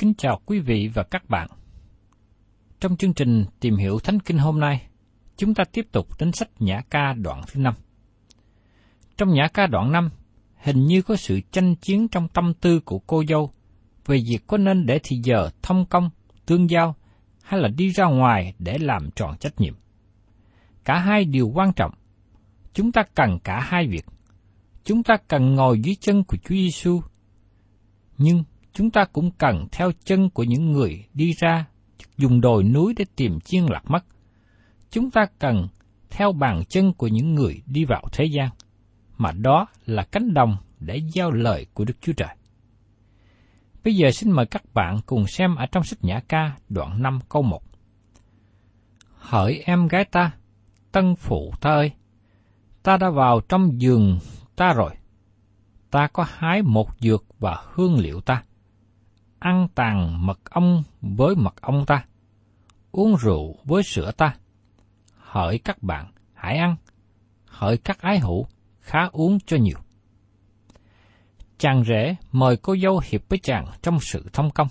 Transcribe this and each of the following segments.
Kính chào quý vị và các bạn. Trong chương trình Tìm hiểu Thánh Kinh hôm nay, chúng ta tiếp tục đến sách Nhã ca đoạn thứ năm. Trong Nhã ca đoạn 5, hình như có sự tranh chiến trong tâm tư của cô dâu về việc có nên để thì giờ thông công, tương giao hay là đi ra ngoài để làm tròn trách nhiệm. Cả hai điều quan trọng. Chúng ta cần cả hai việc. Chúng ta cần ngồi dưới chân của Chúa Giêsu, nhưng chúng ta cũng cần theo chân của những người đi ra dùng đồi núi để tìm chiên lạc mất. Chúng ta cần theo bàn chân của những người đi vào thế gian, mà đó là cánh đồng để giao lời của Đức Chúa Trời. Bây giờ xin mời các bạn cùng xem ở trong sách Nhã ca đoạn 5 câu 1. Hỡi em gái ta, tân phụ ta ơi, ta đã vào trong giường ta rồi. Ta có hái một dược và hương liệu ta. Ăn tàn mật ong với mật ong ta. Uống rượu với sữa ta. Hỡi các bạn, hãy ăn. Hỡi các ái hữu, khá uống cho nhiều. Chàng rể mời cô dâu hiệp với chàng trong sự thông công.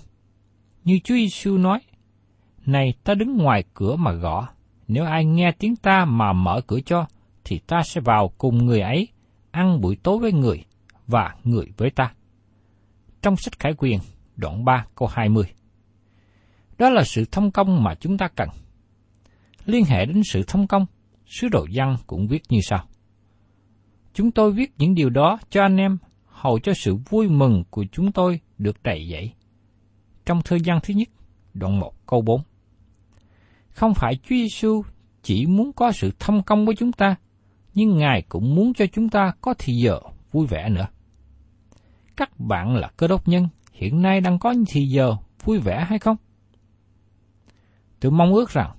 Như Chúa Giêsu nói, Này ta đứng ngoài cửa mà gõ, nếu ai nghe tiếng ta mà mở cửa cho, thì ta sẽ vào cùng người ấy, ăn buổi tối với người, và người với ta. Trong sách Khải Quyền, đoạn 3 câu 20. Đó là sự thông công mà chúng ta cần. Liên hệ đến sự thông công, sứ đồ văn cũng viết như sau. Chúng tôi viết những điều đó cho anh em hầu cho sự vui mừng của chúng tôi được đầy dẫy. Trong thời gian thứ nhất, đoạn 1 câu 4. Không phải Chúa Giêsu chỉ muốn có sự thông công với chúng ta, nhưng Ngài cũng muốn cho chúng ta có thì giờ vui vẻ nữa. Các bạn là cơ đốc nhân, hiện nay đang có thì giờ vui vẻ hay không? Tôi mong ước rằng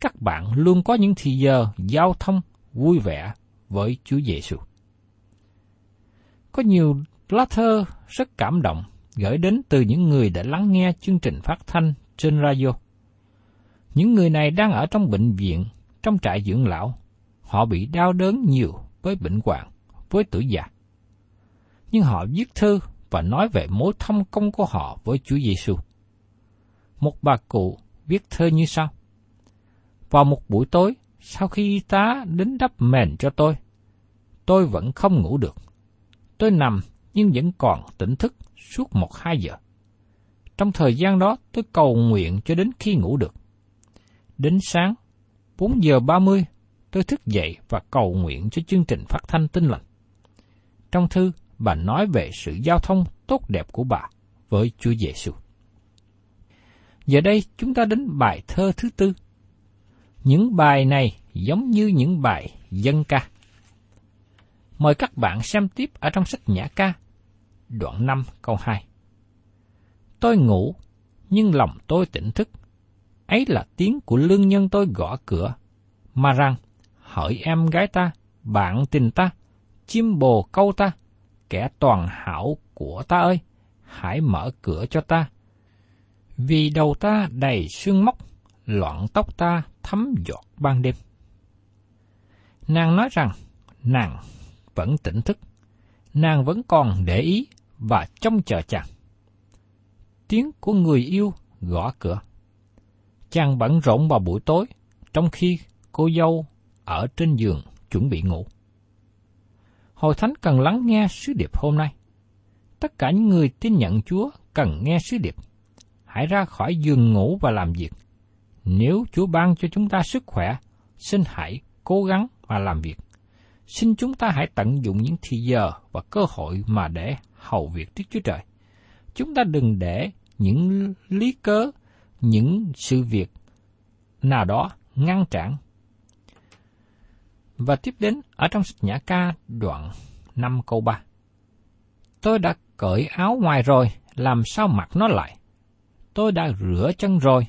các bạn luôn có những thì giờ giao thông vui vẻ với Chúa Giêsu. Có nhiều lá thơ rất cảm động gửi đến từ những người đã lắng nghe chương trình phát thanh trên radio. Những người này đang ở trong bệnh viện, trong trại dưỡng lão. Họ bị đau đớn nhiều với bệnh hoạn, với tuổi già. Nhưng họ viết thư và nói về mối thâm công của họ với Chúa Giêsu. Một bà cụ viết thơ như sau. Vào một buổi tối, sau khi y tá đến đắp mền cho tôi, tôi vẫn không ngủ được. Tôi nằm nhưng vẫn còn tỉnh thức suốt một hai giờ. Trong thời gian đó tôi cầu nguyện cho đến khi ngủ được. Đến sáng, 4 giờ 30, tôi thức dậy và cầu nguyện cho chương trình phát thanh tinh lành. Trong thư, bà nói về sự giao thông tốt đẹp của bà với Chúa Giêsu. Giờ đây chúng ta đến bài thơ thứ tư. Những bài này giống như những bài dân ca. Mời các bạn xem tiếp ở trong sách Nhã ca, đoạn 5 câu 2. Tôi ngủ, nhưng lòng tôi tỉnh thức. Ấy là tiếng của lương nhân tôi gõ cửa, mà rằng, hỡi em gái ta, bạn tình ta, chim bồ câu ta, kẻ toàn hảo của ta ơi, hãy mở cửa cho ta. Vì đầu ta đầy sương mốc, loạn tóc ta thấm giọt ban đêm. Nàng nói rằng, nàng vẫn tỉnh thức, nàng vẫn còn để ý và trông chờ chàng. Tiếng của người yêu gõ cửa. Chàng bận rộn vào buổi tối, trong khi cô dâu ở trên giường chuẩn bị ngủ. Hội thánh cần lắng nghe sứ điệp hôm nay. Tất cả những người tin nhận Chúa cần nghe sứ điệp. Hãy ra khỏi giường ngủ và làm việc. Nếu Chúa ban cho chúng ta sức khỏe, xin hãy cố gắng mà làm việc. Xin chúng ta hãy tận dụng những thì giờ và cơ hội mà để hầu việc Đức Chúa Trời. Chúng ta đừng để những lý cớ, những sự việc nào đó ngăn cản. Và tiếp đến ở trong sách Nhã ca đoạn 5 câu 3. Tôi đã cởi áo ngoài rồi, làm sao mặc nó lại? Tôi đã rửa chân rồi,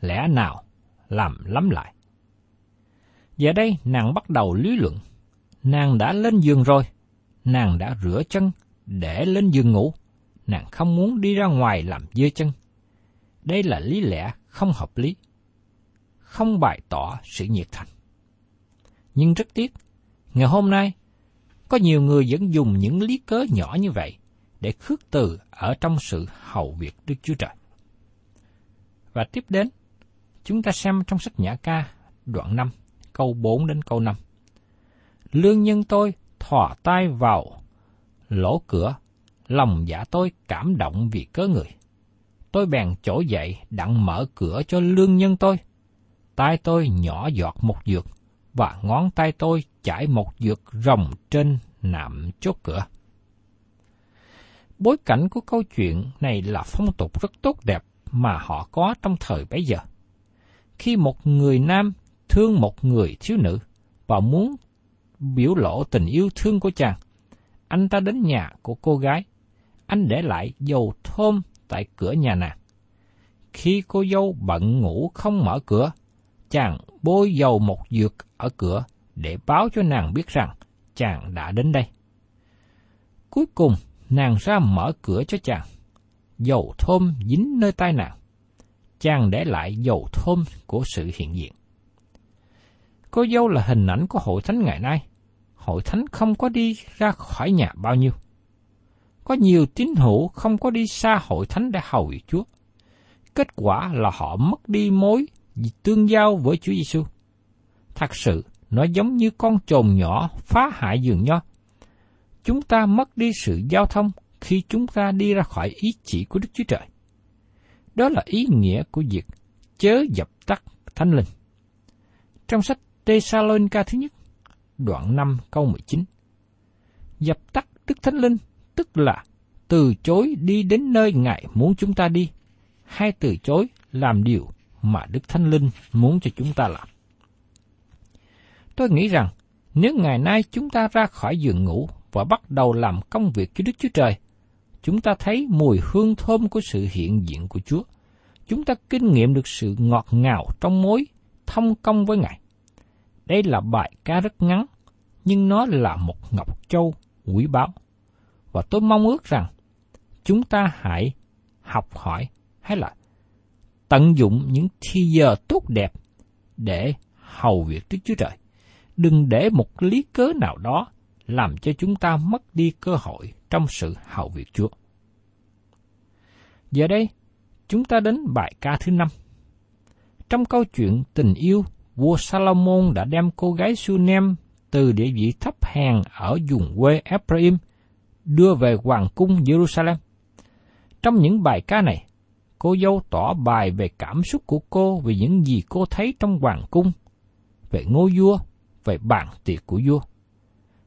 lẽ nào làm lắm lại? Giờ đây nàng bắt đầu lý luận. Nàng đã lên giường rồi, nàng đã rửa chân để lên giường ngủ. Nàng không muốn đi ra ngoài làm dơ chân. Đây là lý lẽ không hợp lý, không bày tỏ sự nhiệt thành. Nhưng rất tiếc, ngày hôm nay, có nhiều người vẫn dùng những lý cớ nhỏ như vậy để khước từ ở trong sự hầu việc Đức Chúa Trời. Và tiếp đến, chúng ta xem trong sách Nhã ca đoạn 5, câu 4 đến câu 5. Lương nhân tôi thò tay vào lỗ cửa, lòng dạ tôi cảm động vì cớ người. Tôi bèn trỗi dậy đặng mở cửa cho lương nhân tôi. tay tôi nhỏ giọt một dược, và ngón tay tôi chải một dược rồng trên nạm chốt cửa. Bối cảnh của câu chuyện này là phong tục rất tốt đẹp mà họ có trong thời bấy giờ. Khi một người nam thương một người thiếu nữ và muốn biểu lộ tình yêu thương của chàng, anh ta đến nhà của cô gái, anh để lại dầu thơm tại cửa nhà nàng. Khi cô dâu bận ngủ không mở cửa, chàng bôi dầu một dược ở cửa để báo cho nàng biết rằng chàng đã đến đây. Cuối cùng, nàng ra mở cửa cho chàng. Dầu thơm dính nơi tay nàng. Chàng để lại dầu thơm của sự hiện diện. Cô dâu là hình ảnh của hội thánh ngày nay. Hội thánh không có đi ra khỏi nhà bao nhiêu. Có nhiều tín hữu không có đi xa hội thánh để hầu việc Chúa. Kết quả là họ mất đi mối tương giao với Chúa Giêsu. Thật sự, nó giống như con trồn nhỏ phá hại giường nho. Chúng ta mất đi sự giao thông khi chúng ta đi ra khỏi ý chỉ của Đức Chúa Trời. Đó là ý nghĩa của việc chớ dập tắt thánh linh. Trong sách Thessalonica thứ nhất, đoạn 5 câu 19. Dập tắt Đức Thánh Linh, tức là từ chối đi đến nơi Ngài muốn chúng ta đi, hay từ chối làm điều mà Đức Thánh Linh muốn cho chúng ta làm. Tôi nghĩ rằng, nếu ngày nay chúng ta ra khỏi giường ngủ và bắt đầu làm công việc cho Đức Chúa Trời, chúng ta thấy mùi hương thơm của sự hiện diện của Chúa. Chúng ta kinh nghiệm được sự ngọt ngào trong mối thông công với Ngài. Đây là bài ca rất ngắn, nhưng nó là một ngọc châu quý báu. Và tôi mong ước rằng chúng ta hãy học hỏi hay là tận dụng những thi giờ tốt đẹp để hầu việc Đức Chúa Trời. Đừng để một lý cớ nào đó làm cho chúng ta mất đi cơ hội trong sự hầu việc Chúa. Giờ đây, chúng ta đến bài ca thứ năm. Trong câu chuyện tình yêu, vua Salomon đã đem cô gái Sunem từ địa vị thấp hèn ở vùng quê Ephraim đưa về hoàng cung Jerusalem. Trong những bài ca này, cô dâu tỏ bài về cảm xúc của cô về những gì cô thấy trong hoàng cung, về ngôi vua, về bàn tiệc của vua.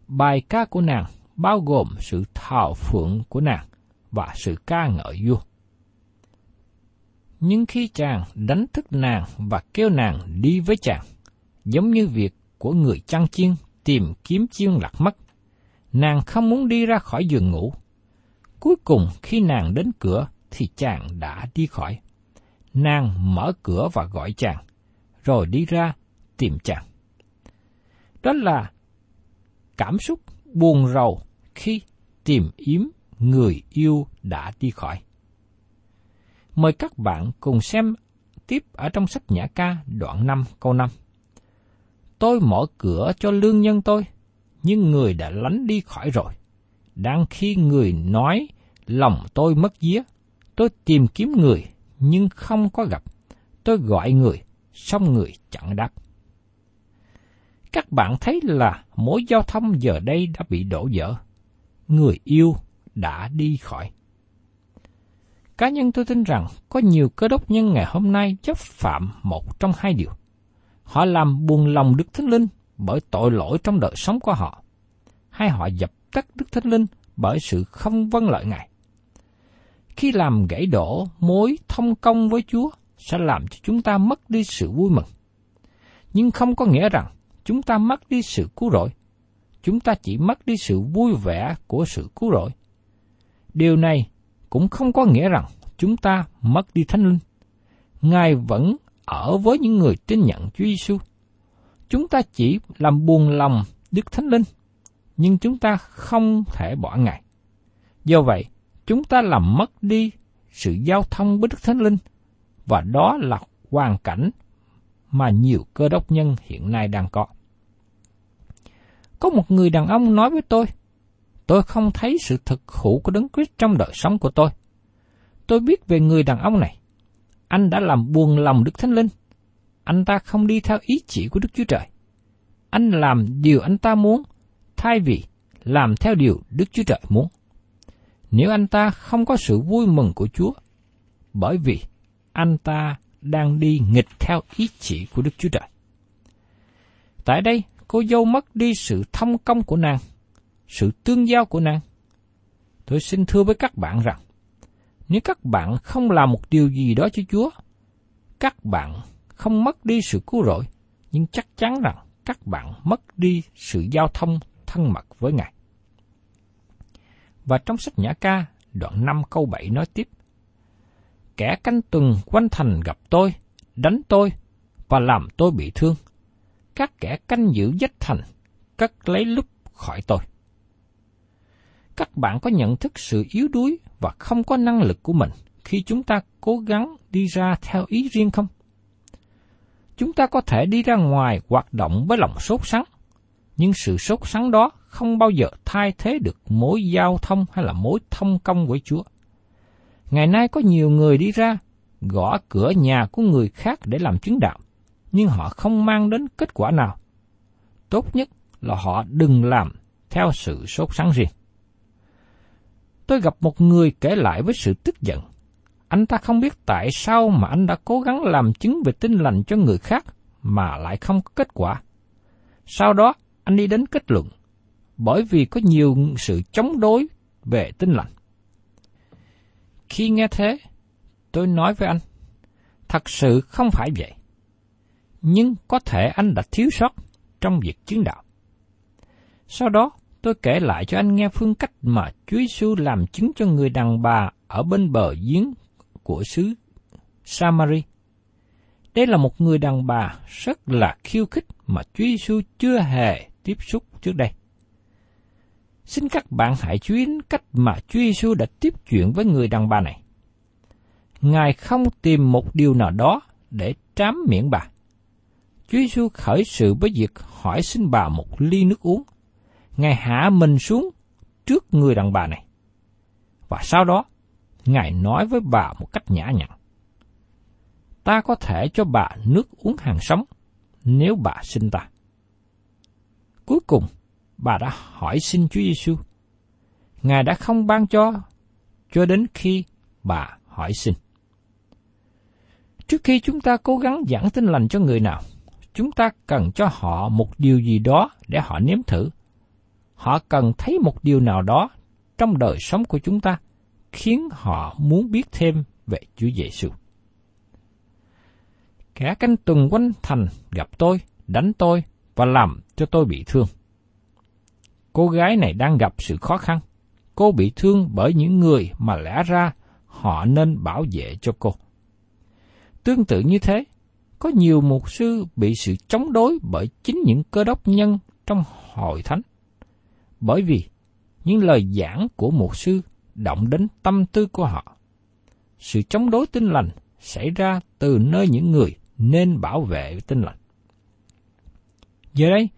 Bài ca của nàng bao gồm sự thảo phượng của nàng và sự ca ngợi vua. Nhưng khi chàng đánh thức nàng và kêu nàng đi với chàng, giống như việc của người chăn chiên tìm kiếm chiên lạc mất, nàng không muốn đi ra khỏi giường ngủ. Cuối cùng khi nàng đến cửa thì chàng đã đi khỏi. Nàng mở cửa và gọi chàng, rồi đi ra tìm chàng. Đó là cảm xúc buồn rầu khi tìm yếm người yêu đã đi khỏi. Mời các bạn cùng xem tiếp ở trong sách Nhã ca đoạn 5 câu 5. Tôi mở cửa cho lương nhân tôi, nhưng người đã lánh đi khỏi rồi. Đang khi người nói lòng tôi mất vía, tôi tìm kiếm người nhưng không có gặp. Tôi gọi người, xong người chẳng đáp. Các bạn thấy là mối giao thông giờ đây đã bị đổ vỡ. Người yêu đã đi khỏi. Cá nhân tôi tin rằng có nhiều cơ đốc nhân ngày hôm nay chấp phạm một trong hai điều. Họ làm buồn lòng Đức Thánh Linh bởi tội lỗi trong đời sống của họ, hay họ dập tắt Đức Thánh Linh bởi sự không vâng lợi Ngài. Khi làm gãy đổ mối thông công với Chúa sẽ làm cho chúng ta mất đi sự vui mừng. Nhưng không có nghĩa rằng chúng ta mất đi sự cứu rỗi. Chúng ta chỉ mất đi sự vui vẻ của sự cứu rỗi. Điều này cũng không có nghĩa rằng chúng ta mất đi thánh linh. Ngài vẫn ở với những người tin nhận Chúa Giêsu. Chúng ta chỉ làm buồn lòng Đức Thánh Linh, nhưng chúng ta không thể bỏ Ngài. Do vậy, chúng ta làm mất đi sự giao thông với Đức Thánh Linh, và đó là hoàn cảnh mà nhiều cơ đốc nhân hiện nay đang có. Có một người đàn ông nói với tôi, tôi không thấy sự thực hữu của Đấng Christ trong đời sống của tôi. Tôi biết về người đàn ông này. Anh đã làm buồn lòng Đức Thánh Linh. Anh ta không đi theo ý chỉ của Đức Chúa Trời. Anh làm điều anh ta muốn, thay vì làm theo điều Đức Chúa Trời muốn. Nếu anh ta không có sự vui mừng của Chúa, bởi vì anh ta đang đi nghịch theo ý chỉ của Đức Chúa Trời. Tại đây, cô dâu mất đi sự thông công của nàng, sự tương giao của nàng. Tôi xin thưa với các bạn rằng, nếu các bạn không làm một điều gì đó cho Chúa, các bạn không mất đi sự cứu rỗi, nhưng chắc chắn rằng các bạn mất đi sự giao thông thân mật với Ngài. Và trong sách Nhã ca, đoạn 5 câu 7 nói tiếp, Kẻ canh tuần quanh thành gặp tôi, đánh tôi, và làm tôi bị thương. Các kẻ canh giữ dách thành, cất lấy lúc khỏi tôi. Các bạn có nhận thức sự yếu đuối và không có năng lực của mình khi chúng ta cố gắng đi ra theo ý riêng không? Chúng ta có thể đi ra ngoài hoạt động với lòng sốt sắng, nhưng sự sốt sắng đó không bao giờ thay thế được mối giao thông hay là mối thông công của Chúa. Ngày nay có nhiều người đi ra, gõ cửa nhà của người khác để làm chứng đạo, nhưng họ không mang đến kết quả nào. Tốt nhất là họ đừng làm theo sự sốt sắng riêng. Tôi gặp một người kể lại với sự tức giận. Anh ta không biết tại sao mà anh đã cố gắng làm chứng về tin lành cho người khác mà lại không có kết quả. Sau đó, anh đi đến kết luận, bởi vì có nhiều sự chống đối về tinh lành. Khi nghe thế, tôi nói với anh, thật sự không phải vậy. Nhưng có thể anh đã thiếu sót trong việc chứng đạo. Sau đó, tôi kể lại cho anh nghe phương cách mà Chúa Giêsu làm chứng cho người đàn bà ở bên bờ giếng của xứ Samari. Đây là một người đàn bà rất là khiêu khích mà Chúa Giêsu chưa hề tiếp xúc trước đây. Xin các bạn hãy chú ý cách mà Chúa Giêsu đã tiếp chuyện với người đàn bà này. Ngài không tìm một điều nào đó để trám miệng bà. Chúa Giêsu khởi sự với việc hỏi xin bà một ly nước uống. Ngài hạ mình xuống trước người đàn bà này. Và sau đó, Ngài nói với bà một cách nhã nhặn. Ta có thể cho bà nước uống hàng sống nếu bà xin ta. Cuối cùng, bà đã hỏi xin Chúa Giêsu. Ngài đã không ban cho cho đến khi bà hỏi xin. Trước khi chúng ta cố gắng giảng tin lành cho người nào, chúng ta cần cho họ một điều gì đó để họ nếm thử. Họ cần thấy một điều nào đó trong đời sống của chúng ta khiến họ muốn biết thêm về Chúa Giêsu. Kẻ canh tuần quanh thành gặp tôi, đánh tôi và làm cho tôi bị thương. Cô gái này đang gặp sự khó khăn. Cô bị thương bởi những người mà lẽ ra họ nên bảo vệ cho cô. Tương tự như thế, có nhiều mục sư bị sự chống đối bởi chính những cơ đốc nhân trong hội thánh. Bởi vì những lời giảng của mục sư động đến tâm tư của họ. Sự chống đối tinh lành xảy ra từ nơi những người nên bảo vệ tinh lành. Giờ đây,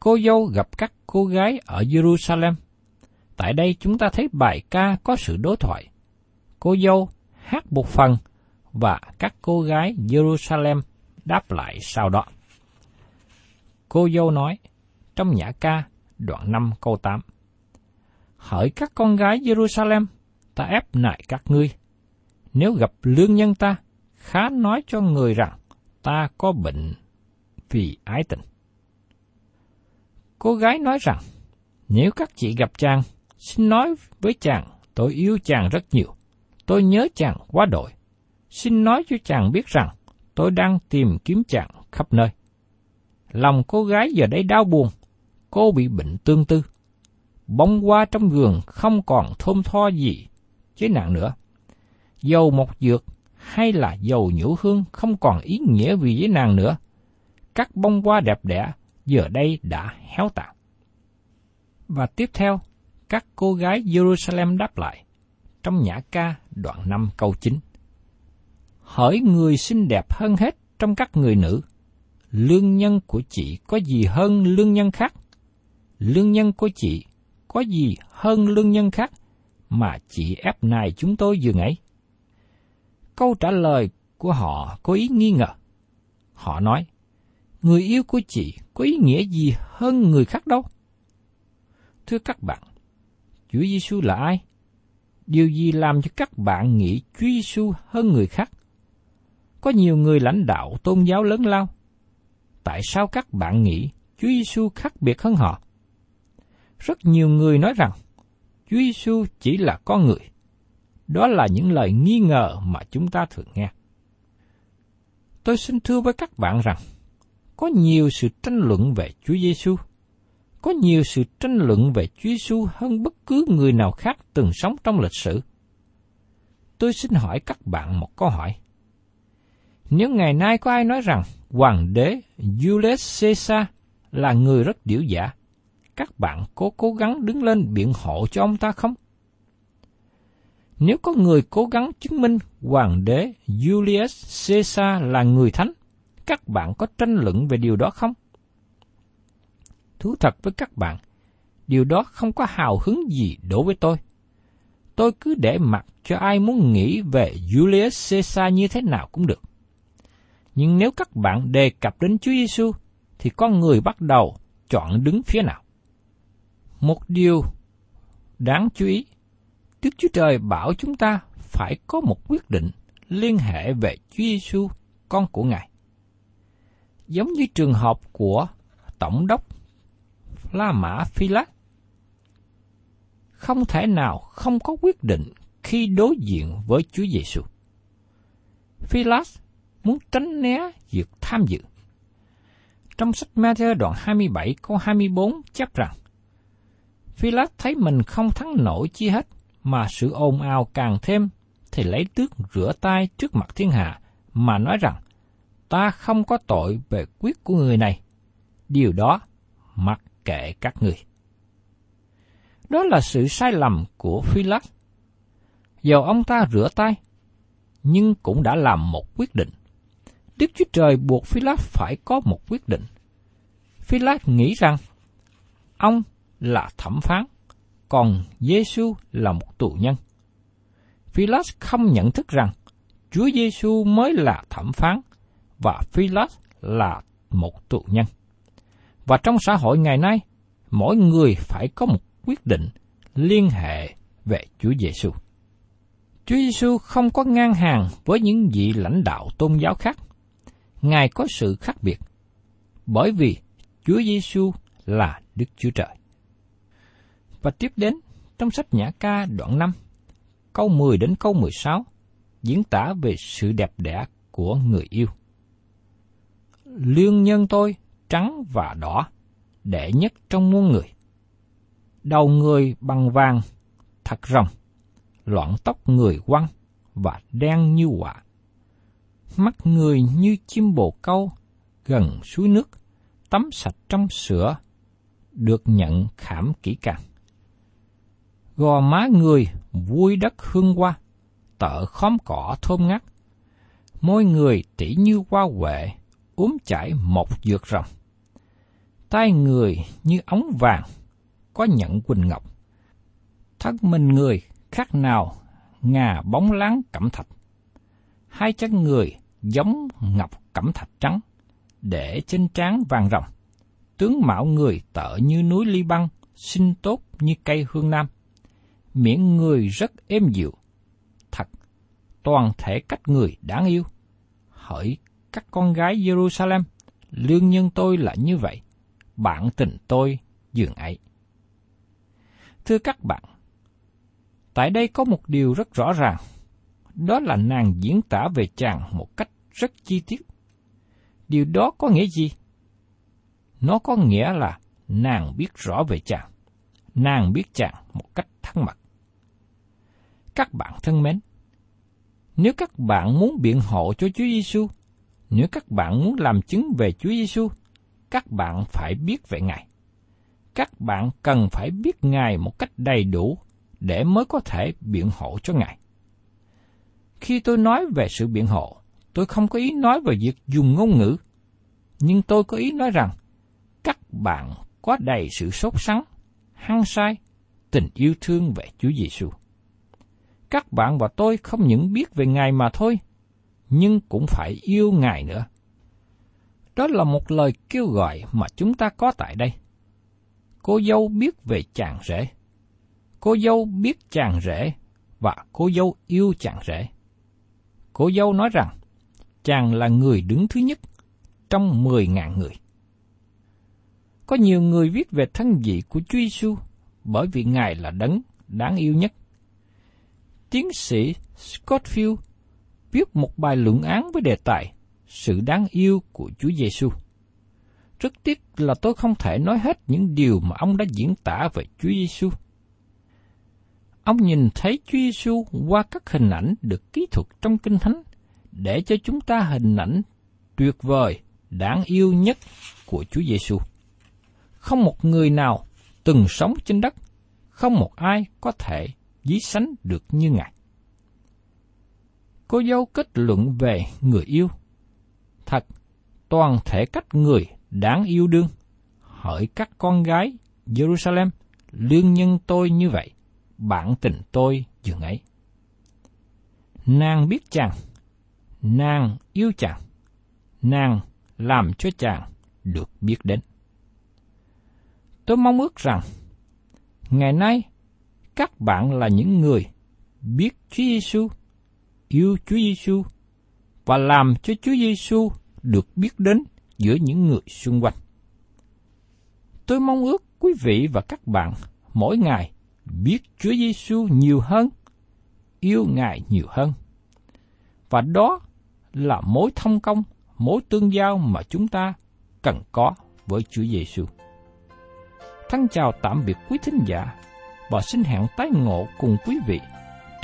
cô dâu gặp các cô gái ở Jerusalem. Tại đây chúng ta thấy bài ca có sự đối thoại. Cô dâu hát một phần và các cô gái Jerusalem đáp lại sau đó. Cô dâu nói trong nhã ca đoạn 5 câu 8 Hỡi các con gái Jerusalem, ta ép nại các ngươi. Nếu gặp lương nhân ta, khá nói cho người rằng ta có bệnh vì ái tình. Cô gái nói rằng, nếu các chị gặp chàng, xin nói với chàng, tôi yêu chàng rất nhiều. Tôi nhớ chàng quá đội. Xin nói cho chàng biết rằng, tôi đang tìm kiếm chàng khắp nơi. Lòng cô gái giờ đây đau buồn, cô bị bệnh tương tư. Bông hoa trong vườn không còn thơm tho gì với nặng nữa. Dầu một dược hay là dầu nhũ hương không còn ý nghĩa vì với nàng nữa. Các bông hoa đẹp đẽ giờ đây đã héo tàn. Và tiếp theo, các cô gái Jerusalem đáp lại, trong nhã ca đoạn 5 câu 9. Hỡi người xinh đẹp hơn hết trong các người nữ, lương nhân của chị có gì hơn lương nhân khác? Lương nhân của chị có gì hơn lương nhân khác mà chị ép nài chúng tôi vừa ấy? Câu trả lời của họ có ý nghi ngờ. Họ nói, người yêu của chị có ý nghĩa gì hơn người khác đâu. Thưa các bạn, Chúa Giêsu là ai? Điều gì làm cho các bạn nghĩ Chúa Giêsu hơn người khác? Có nhiều người lãnh đạo tôn giáo lớn lao. Tại sao các bạn nghĩ Chúa Giêsu khác biệt hơn họ? Rất nhiều người nói rằng Chúa Giêsu chỉ là con người. Đó là những lời nghi ngờ mà chúng ta thường nghe. Tôi xin thưa với các bạn rằng, có nhiều sự tranh luận về Chúa Giêsu. Có nhiều sự tranh luận về Chúa Giêsu hơn bất cứ người nào khác từng sống trong lịch sử. Tôi xin hỏi các bạn một câu hỏi. Nếu ngày nay có ai nói rằng hoàng đế Julius Caesar là người rất điểu giả, các bạn có cố gắng đứng lên biện hộ cho ông ta không? Nếu có người cố gắng chứng minh hoàng đế Julius Caesar là người thánh, các bạn có tranh luận về điều đó không? Thú thật với các bạn, điều đó không có hào hứng gì đối với tôi. Tôi cứ để mặc cho ai muốn nghĩ về Julius Caesar như thế nào cũng được. Nhưng nếu các bạn đề cập đến Chúa Giêsu, thì con người bắt đầu chọn đứng phía nào. Một điều đáng chú ý, Đức Chúa Trời bảo chúng ta phải có một quyết định liên hệ về Chúa Giêsu, con của Ngài giống như trường hợp của Tổng đốc La Mã Phi Lát. Không thể nào không có quyết định khi đối diện với Chúa Giêsu. Phi Lát muốn tránh né việc tham dự. Trong sách Matthew đoạn 27 câu 24 chép rằng, Phi Lát thấy mình không thắng nổi chi hết, mà sự ồn ào càng thêm, thì lấy tước rửa tay trước mặt thiên hạ, mà nói rằng, ta không có tội về quyết của người này. Điều đó mặc kệ các người. Đó là sự sai lầm của Philip. Dầu ông ta rửa tay, nhưng cũng đã làm một quyết định. Đức Chúa Trời buộc Philip phải có một quyết định. Philip nghĩ rằng ông là thẩm phán, còn Giêsu là một tù nhân. Philas không nhận thức rằng Chúa Giêsu mới là thẩm phán và philas là một tù nhân. Và trong xã hội ngày nay, mỗi người phải có một quyết định liên hệ về Chúa Giêsu. Chúa Giêsu không có ngang hàng với những vị lãnh đạo tôn giáo khác. Ngài có sự khác biệt, bởi vì Chúa Giêsu là Đức Chúa Trời. Và tiếp đến trong sách Nhã ca đoạn 5, câu 10 đến câu 16, diễn tả về sự đẹp đẽ của người yêu. Lương nhân tôi trắng và đỏ, đệ nhất trong muôn người. Đầu người bằng vàng, thật rồng, loạn tóc người quăng và đen như quả. Mắt người như chim bồ câu, gần suối nước, tắm sạch trong sữa, được nhận khảm kỹ càng. Gò má người vui đất hương hoa, tợ khóm cỏ thơm ngắt. Môi người tỉ như hoa huệ, uống chảy một dược rồng. Tai người như ống vàng, có nhận quỳnh ngọc. Thân mình người khác nào ngà bóng láng cẩm thạch. Hai chân người giống ngọc cẩm thạch trắng, để trên trán vàng rồng. Tướng mạo người tợ như núi ly băng, xinh tốt như cây hương nam. Miệng người rất êm dịu. Thật, toàn thể cách người đáng yêu. Hỡi các con gái Jerusalem, lương nhân tôi là như vậy, bạn tình tôi dường ấy. Thưa các bạn, tại đây có một điều rất rõ ràng, đó là nàng diễn tả về chàng một cách rất chi tiết. Điều đó có nghĩa gì? Nó có nghĩa là nàng biết rõ về chàng, nàng biết chàng một cách thân mật. Các bạn thân mến, nếu các bạn muốn biện hộ cho Chúa Giêsu, nếu các bạn muốn làm chứng về Chúa Giêsu, các bạn phải biết về Ngài. Các bạn cần phải biết Ngài một cách đầy đủ để mới có thể biện hộ cho Ngài. Khi tôi nói về sự biện hộ, tôi không có ý nói về việc dùng ngôn ngữ, nhưng tôi có ý nói rằng các bạn có đầy sự sốt sắng, hăng say, tình yêu thương về Chúa Giêsu. Các bạn và tôi không những biết về Ngài mà thôi, nhưng cũng phải yêu Ngài nữa. Đó là một lời kêu gọi mà chúng ta có tại đây. Cô dâu biết về chàng rể. Cô dâu biết chàng rể và cô dâu yêu chàng rể. Cô dâu nói rằng, chàng là người đứng thứ nhất trong mười ngàn người. Có nhiều người viết về thân vị của Chúa Giêsu bởi vì Ngài là đấng đáng yêu nhất. Tiến sĩ Scottfield viết một bài luận án với đề tài Sự đáng yêu của Chúa Giêsu. Rất tiếc là tôi không thể nói hết những điều mà ông đã diễn tả về Chúa Giêsu. Ông nhìn thấy Chúa Giêsu qua các hình ảnh được kỹ thuật trong Kinh Thánh để cho chúng ta hình ảnh tuyệt vời, đáng yêu nhất của Chúa Giêsu. Không một người nào từng sống trên đất, không một ai có thể dí sánh được như Ngài. Cô dâu kết luận về người yêu. Thật, toàn thể cách người đáng yêu đương. Hỡi các con gái Jerusalem, lương nhân tôi như vậy, bạn tình tôi dường ấy. Nàng biết chàng, nàng yêu chàng, nàng làm cho chàng được biết đến. Tôi mong ước rằng, ngày nay, các bạn là những người biết Chúa Giêsu, yêu Chúa Giêsu và làm cho Chúa Giêsu được biết đến giữa những người xung quanh. Tôi mong ước quý vị và các bạn mỗi ngày biết Chúa Giêsu nhiều hơn, yêu Ngài nhiều hơn. Và đó là mối thông công, mối tương giao mà chúng ta cần có với Chúa Giêsu. Thân chào tạm biệt quý thính giả và xin hẹn tái ngộ cùng quý vị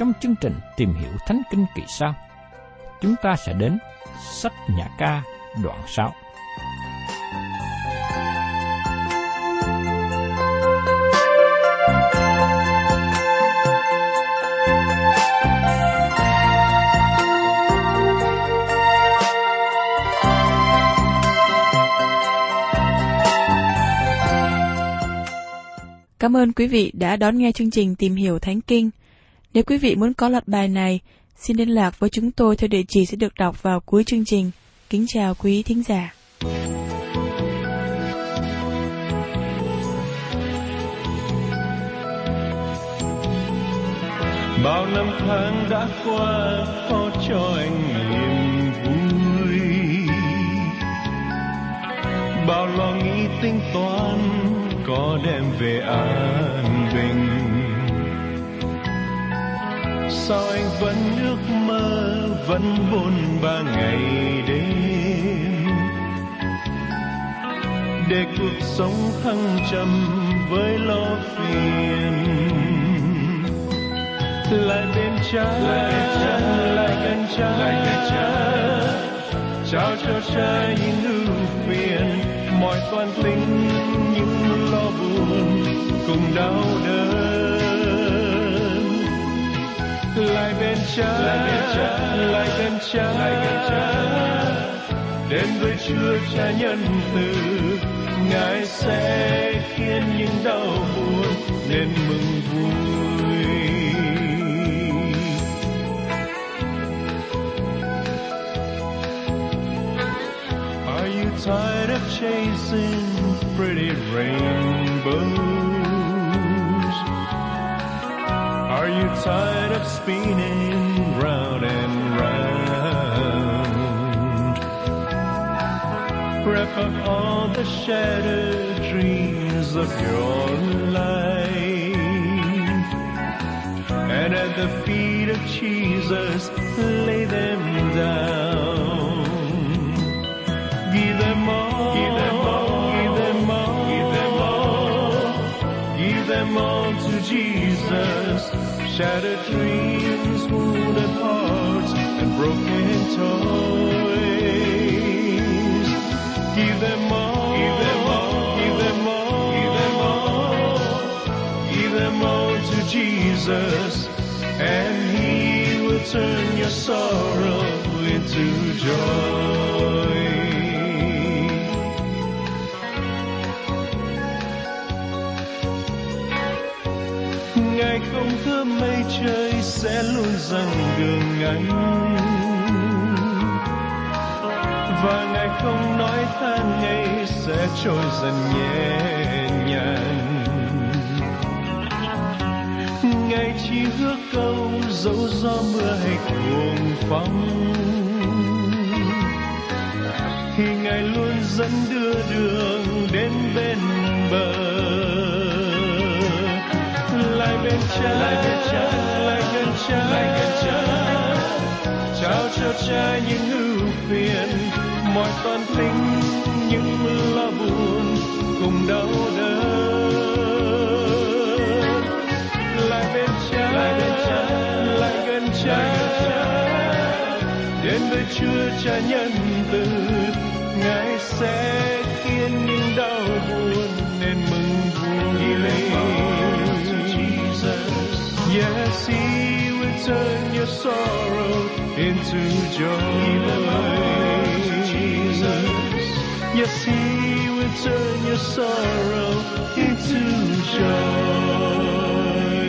trong chương trình tìm hiểu Thánh Kinh kỳ sau. Chúng ta sẽ đến sách Nhã Ca, đoạn 6. Cảm ơn quý vị đã đón nghe chương trình Tìm hiểu Thánh Kinh. Nếu quý vị muốn có loạt bài này, xin liên lạc với chúng tôi theo địa chỉ sẽ được đọc vào cuối chương trình. Kính chào quý thính giả. bao năm tháng đã qua có cho anh niềm vui bao lo nghĩ tính toán có đem về ai? Sao anh vẫn ước mơ vẫn buồn ba ngày đêm? Để cuộc sống thăng trầm với lo phiền. Lại bên cha lại gần cha trao cho cha những ưu phiền. Mọi toan tính những lo buồn cùng đau đớn lại bên cha lại gần cha đến với chúa cha nhân từ ngài sẽ khiến những đau buồn nên mừng vui. Are you tired of chasing pretty rainbows? Are you tired of spinning round and round? Wrap up all the shattered dreams of your life. And at the feet of Jesus, lay them down. Shattered dreams, wounded hearts, and broken toys. Give them all, give them all, give them all, give them all, give them all to Jesus, and He will turn your sorrow into joy. Mây trời sẽ luôn rằng đường anh và Ngài không nói than ngày sẽ trôi dần nhẹ nhàng. Ngày chỉ hứa câu dẫu gió mưa hay cuồng phong. Thì Ngài luôn dẫn đưa đường đến bên bờ. Lại gần cha cha trao cho cha những ưu phiền mọi toan tính những lo buồn cùng đau đớn lại bên cha lại gần cha đến với Chúa cha nhân từ Ngài sẽ khiến những đau buồn nên mừng vui Yes, He turn your sorrow into joy. Yes, He will turn your sorrow into joy.